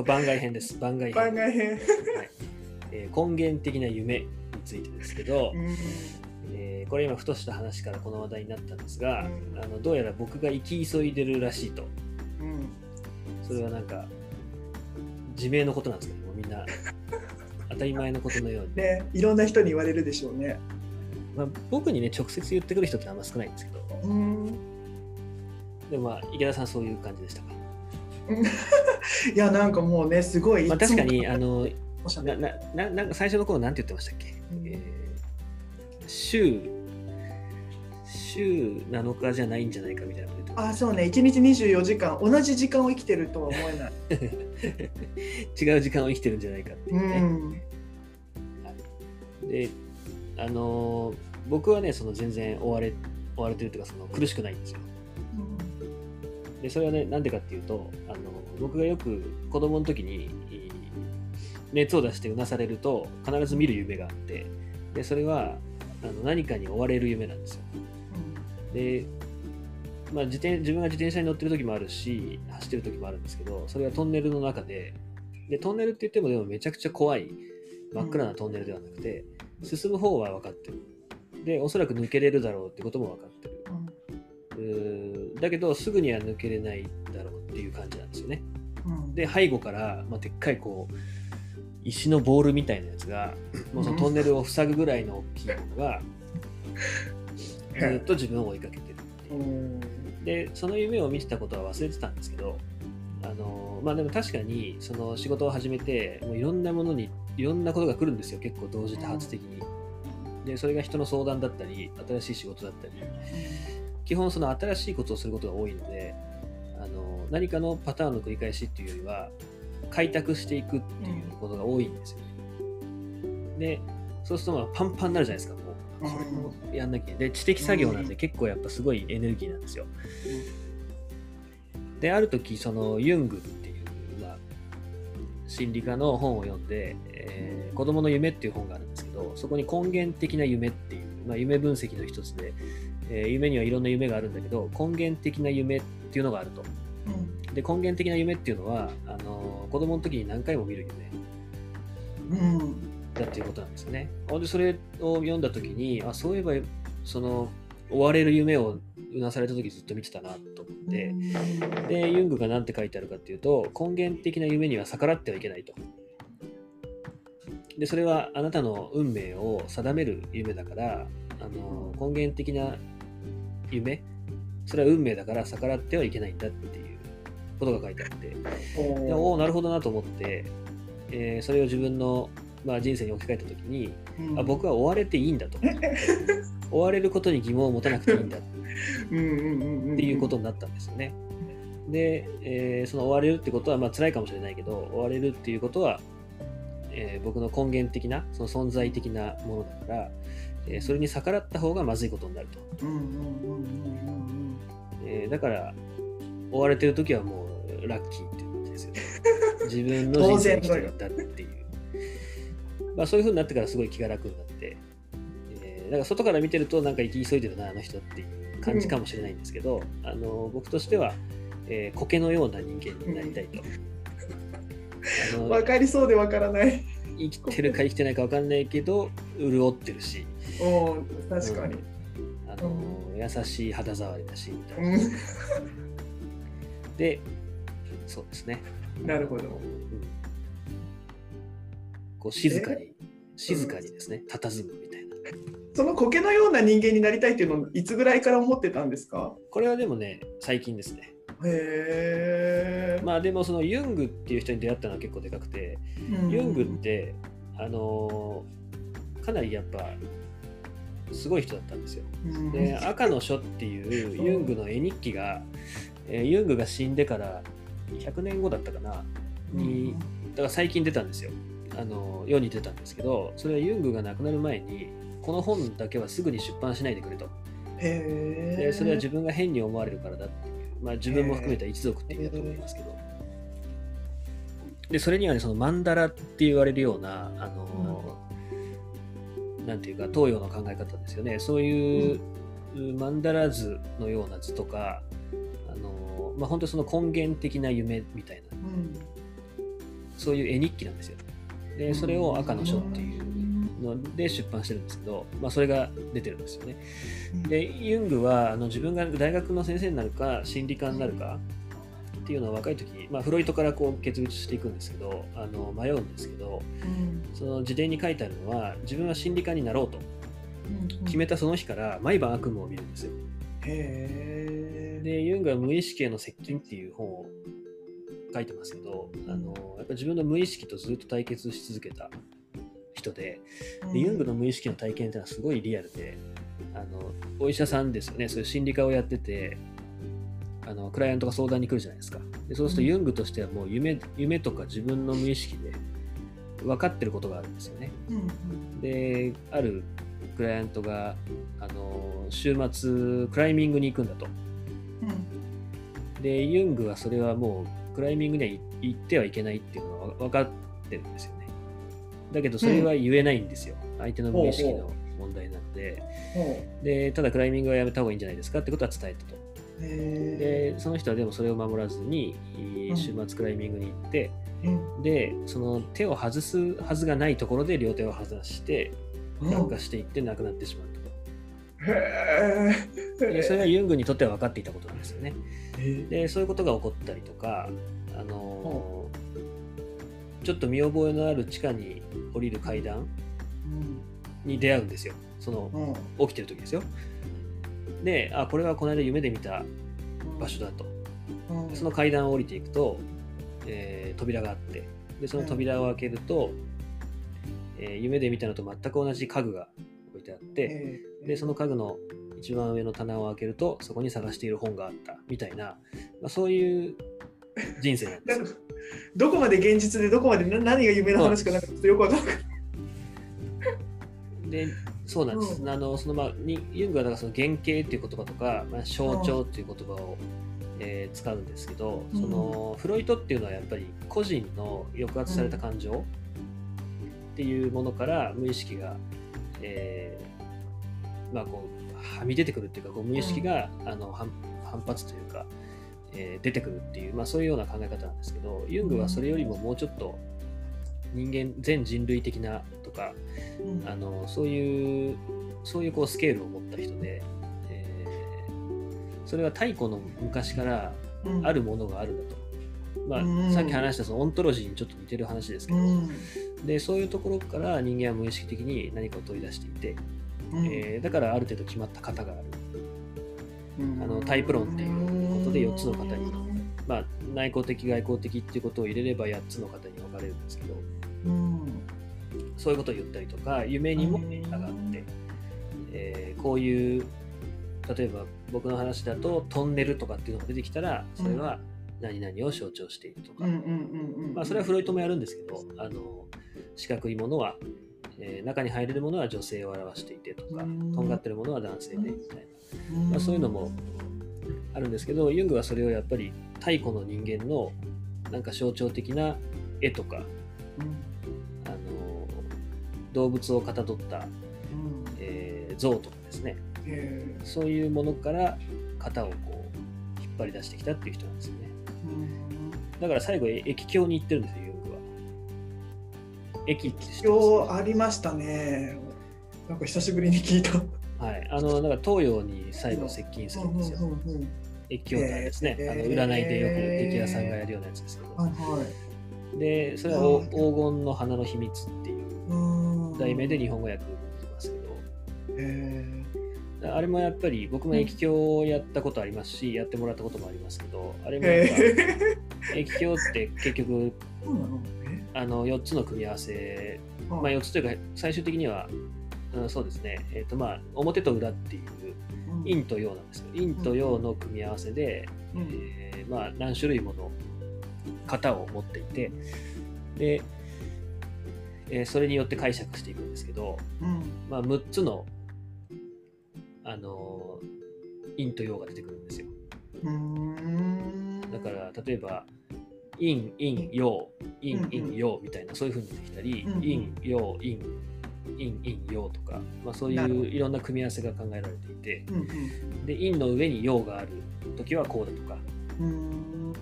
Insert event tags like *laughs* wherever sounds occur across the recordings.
これ番外編です。番外編。番外編。えー根源的な夢についてですけど、うん。えーこれ今ふとした話からこの話題になったんですが、うん。あのどうやら僕が生き急いでるらしいと。うん。それはなんか自明のことなんですけどもみんな *laughs* 当たり前のことのように、ね、いろんな人に言われるでしょうね。まあ、僕にね直接言ってくる人ってあんま少ないんですけど。うん。でもまあ池田さんそういう感じでしたか、いや、なんかもうね、すごい。まあ、確かにあの、ななななんか最初の頃なんて言ってましたっけ、うん。えー週週7日じゃないんじゃないかみたいなことあ、そうね、1日24時間、同じ時間を生きてるとは思えない。*laughs* 違う時間を生きてるんじゃないかっていううね、ん。であのー僕はねその全然追われ追われてるっていうかその苦しくないんですよでそれはねなんでかっていうとあの僕がよく子供の時にい熱を出してうなされると必ず見る夢があってでそれはあの何かに追われる夢なんですよ。で、まあ、自転自分が自転車に乗ってる時もあるし走ってる時もあるんですけどそれはトンネルの中ででトンネルって言ってもでもめちゃくちゃ怖い真っ暗なトンネルではなくて、進む方は分かってる。でおそらく抜けれるだろうってことも分かってるだけどすぐには抜けれないだろうっていう感じなんですよね。うん。で背後から、まあ、でっかいこう石のボールみたいなやつがもうそのトンネルを塞ぐぐらいの大きいものがずっと自分を追いかけてるっていう。うん。でその夢を見てたことは忘れてたんですけどあのまあでも確かにその仕事を始めてもういろんなものにいろんなことが来るんですよ結構同時多発的に。でそれが人の相談だったり新しい仕事だったり基本その新しいことをすることが多いのであの何かのパターンの繰り返しっていうよりは開拓していくっていうことが多いんですよね。でそうするとまあパンパンになるじゃないですかもう。これもやんなきゃ。で知的作業なんで結構やっぱすごいエネルギーなんですよ。である時そのユングっていう、まあ、心理家の本を読んで、えー子供の夢っていう本があるんですけどそこに根源的な夢っていう、まあ、夢分析の一つで、えー夢にはいろんな夢があるんだけど根源的な夢っていうのがあると。うん。で根源的な夢っていうのはあの子供の時に何回も見る夢。うん。だっていうことなんですよね。ほんでそれを読んだ時にあそういえばその追われる夢をうなされた時ずっと見てたなと思って、でユングが何て書いてあるかっていうと根源的な夢には逆らってはいけないと。でそれはあなたの運命を定める夢だからあの根源的な夢。それは運命だから逆らってはいけないんだっていうことが書いてあって。でおおなるほどなと思って、えーそれを自分の、まあ、人生に置き換えた時にあ僕は追われていいんだと。*laughs* 追われることに疑問を持たなくていいんだ。っうんうんうんうん。ていうことになったんですよね。で、えーその追われるってことはまあ辛いかもしれないけど追われるっていうことは、えー僕の根源的なその存在的なものだから、えーそれに逆らった方がまずいことになると。うんうんうんうんうんえーだから追われてる時はもうラッキーっていう感じですよね。*laughs* 自分の人生を生きてるんだっていう。まあそういう風になってからすごい気が楽になって、えーだから外から見てるとなんか生き急いでるなあの人っていう感じかもしれないんですけど、あの僕としては、えー苔のような人間になりたいと。うんわかりそうでわからない。生きてるか生きてないか分かんないけど潤ってるし、おー確かに。あの優しい肌触りだしみたいな。うでそうですね。んなるほど。うんこう静かに静かにですね佇むみたいなその苔のような人間になりたいっていうのをいつぐらいから思ってたんですか？これはでもね最近ですねへえ。まあでもそのユングっていう人に出会ったのは結構でかくて、うんユングってあのーかなりやっぱすごい人だったんですよ。うん。で赤の書っていうユングの絵日記が、えーユングが死んでから100年後だったかな。にだから最近出たんですよ。あの世に出たんですけどそれはユングが亡くなる前にこの本だけはすぐに出版しないでくれと。でそれは自分が変に思われるからだっていう、まあ、自分も含めた一族っていう意味だと思いますけど。でそれにはねそのマンダラって言われるようなあの、なんていうか東洋の考え方ですよねそういう、マンダラ図のような図とかあの、まあ、本当にその根源的な夢みたいなうんそういう絵日記なんですよ。でそれを赤の書っていうので出版してるんですけど、まあ、それが出てるんですよね。でユングはあの自分が大学の先生になるか心理家になるかっていうのは若い時、まあ、フロイトからこう決別していくんですけどあの迷うんですけどその自伝に書いてあるのは自分は心理家になろうと決めたその日から毎晩悪夢を見るんですよ。へでユングは無意識への接近っていう本を書いてますけどあのやっぱ自分の無意識とずっと対決し続けた人ででユングの無意識の体験っていうのはすごいリアルであのお医者さんですよね。そういう心理科をやっててあのクライアントが相談に来るじゃないですか。でそうするとユングとしてはもう夢夢とか自分の無意識で分かってることがあるんですよね。であるクライアントがあの週末クライミングに行くんだと。でユングはそれはもうクライミングには行ってはいけないっていうのは分かってるんですよね。だけどそれは言えないんですよ、相手の無意識の問題なので。でただクライミングはやめた方がいいんじゃないですかってことは伝えたとでその人はでもそれを守らずに週末クライミングに行って、でその手を外すはずがないところで両手を外して落下していって亡くなってしまったとでそれはユングにとっては分かっていたことなんですよね。でそういうことが起こったりとかあのちょっと見覚えのある地下に降りる階段に出会うんですよ。その起きてる時ですよであこれはこの間夢で見た場所だとその階段を降りていくと、えー扉があってでその扉を開けると、えー夢で見たのと全く同じ家具が置いてあって、でその家具の一番上の棚を開けるとそこに探している本があったみたいな、まあ、そういう人生なんですよ。*laughs* どこまで現実でどこまでな何が夢の話かなんかよくわかんない。でそうなんです、うん。あのそのまあにユングはだからその原型っていう言葉とか、まあ、象徴っていう言葉を、えー使うんですけど、うん。そのフロイトっていうのはやっぱり個人の抑圧された感情っていうものから無意識が、えーまあこうはみ出てくるっていうかこう無意識が、あの反反発というか、えー出てくるっていう、まあ、そういうような考え方なんですけどユングはそれよりももうちょっと人間全人類的なとかあのそういうそういうこうスケールを持った人で、えーそれは太古の昔からあるものがあるんだと。まあうん。さっき話したそのオントロジーにちょっと似てる話ですけど、でそういうところから人間は無意識的に何かを取り出していて、えーだからある程度決まった型がある、あのタイプ論っていうことで4つの型にまあ、内向的外向的っていうことを入れれば8つの型に分かれるんですけどそういうことを言ったりとか夢にもデータがあって、えーこういう例えば僕の話だとトンネルとかっていうのが出てきたらそれは何々を象徴しているとか、まあ、それはフロイトもやるんですけどあの四角いものは、えー中に入れるものは女性を表していてとか、うん。とんがってるものは男性でみたいな、まあ、そういうのもあるんですけどユングはそれをやっぱり太古の人間のなんか象徴的な絵とか動物をかたどった、えー像とかですね。そういうものから型をこう引っ張り出してきたっていう人なんですよね。だから最後え液鏡に行ってるんですよユングは。液って知ってます？今日ありましたね。なんか久しぶりに聞いた。はい、あのなんか東洋に最後接近するんですよ。液鏡体ですね、へー。あの占いでよく敵屋さんがやるようなやつですけど、はいはい。でそれはお黄金の花の秘密っていううん題名で日本語訳になってますけへど、あれもやっぱり僕も液鏡をやったことありますし、やってもらったこともありますけど、あれもやっぱえ。液鏡って結局あの4つの組み合わせ、まあ、4つというか最終的には、うん、そうですね、えーとまあ、表と裏っていう陰と陽なんですよ。陰と陽の組み合わせで、うん。えーまあ、何種類もの型を持っていてで、えーそれによって解釈していくんですけど、うん。まあ、6つの、あのー陰と陽が出てくるんですよ。うん。だから例えば陰陰陽陰うんうん。陰陽みたいなそういう風に出てきたり、うんうん。陰陽陰陰陰陽とか、まあ、そういういろんな組み合わせが考えられていてうん。で陰の上に陽がある時はこうだとかうん。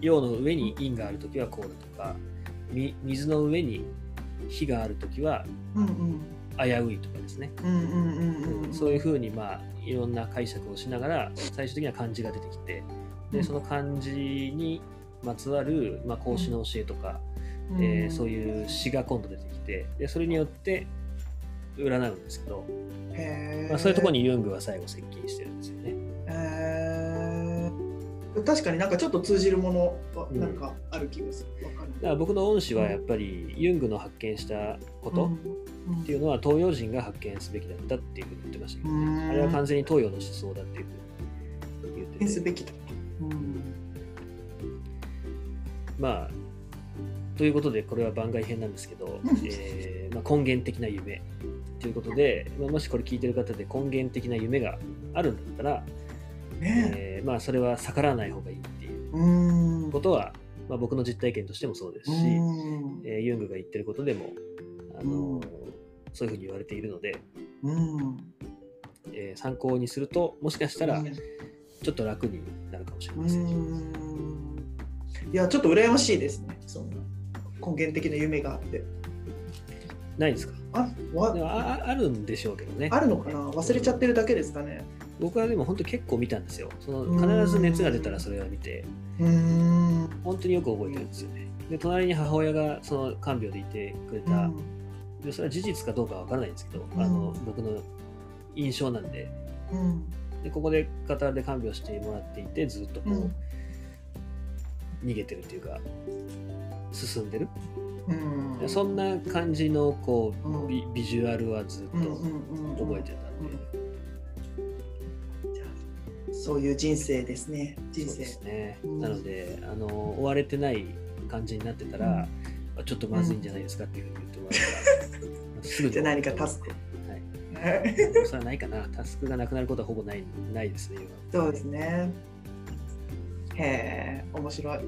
陽の上に陰がある時はこうだとかみ水の上に火がある時は危ういとかですね、そういうふうにまあいろんな解釈をしながら最終的には漢字が出てきてうん。でその漢字にまつわる、まあ、孔子の教えとか、うん。えーそういう詩が今度出てきてでそれによって占うんですけど、まあ、そういうところにユングは最後接近してるんですよね。確かになんかちょっと通じるものなんかある気がする。わかる。だから僕の恩師はやっぱりユングの発見したことうん。っていうのは東洋人が発見すべきだったっていうふうに言ってましたけど、ね。うん。あれは完全に東洋の思想だっていうふうに言ってて。変すべきだ。うん。まあということでこれは番外編なんですけど、えーまあ、根源的な夢ということで、まあ、もしこれ聞いてる方で根源的な夢があるんだったら、まあ、それは逆らわない方がいいっていうことは、まあ、僕の実体験としてもそうですし、うんえーユングが言ってることでもあの、うんそういうふうに言われているので、うんえー参考にするともしかしたらうんちょっと楽になるかもしれうません。んいやちょっと羨ましいですね。そんな根源的な夢があって。ないですか？あわああるんでしょうけどね。あるのかな？忘れちゃってるだけですかね。僕はでも本当結構見たんですよ。そのうん必ず熱が出たらそれは見て。本当によく覚えてるんですよね。で、隣に母親がその看病でいてくれた、でそれは事実かどうかわからないんですけど、あのうん僕の印象なんでうん。で、ここでカタールで看病してもらっていて、ずっとこう、うん逃げてるっていうか、進んでる。うん。でそんな感じのこう、うんビビジュアルはずっと覚えてたんで、そういう人生ですね。人そうで生。すね。うんなので、あの追われてない感じになってたら、あちょっとまずいんじゃないですかっていうふうに言ってもらえたら、すぐにじ何かタスクはい。はいそれはないかな。タスクがなくなることはほぼないないですね。今そうですね。へえ、面白い。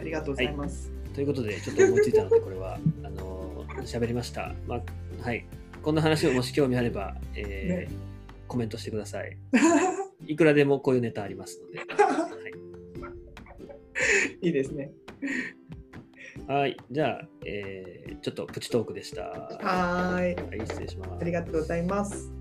ありがとうございます。ということで、ちょっと思いついたので、これは、あの喋りました。まあ、はい。こんな話をもし興味あれば、えーねコメントしてください。*laughs* いくらでもこういうネタありますので。は *laughs* いいいですね。はい。じゃあ、えーちょっとプチトークでした。はい、失礼します。ありがとうございます。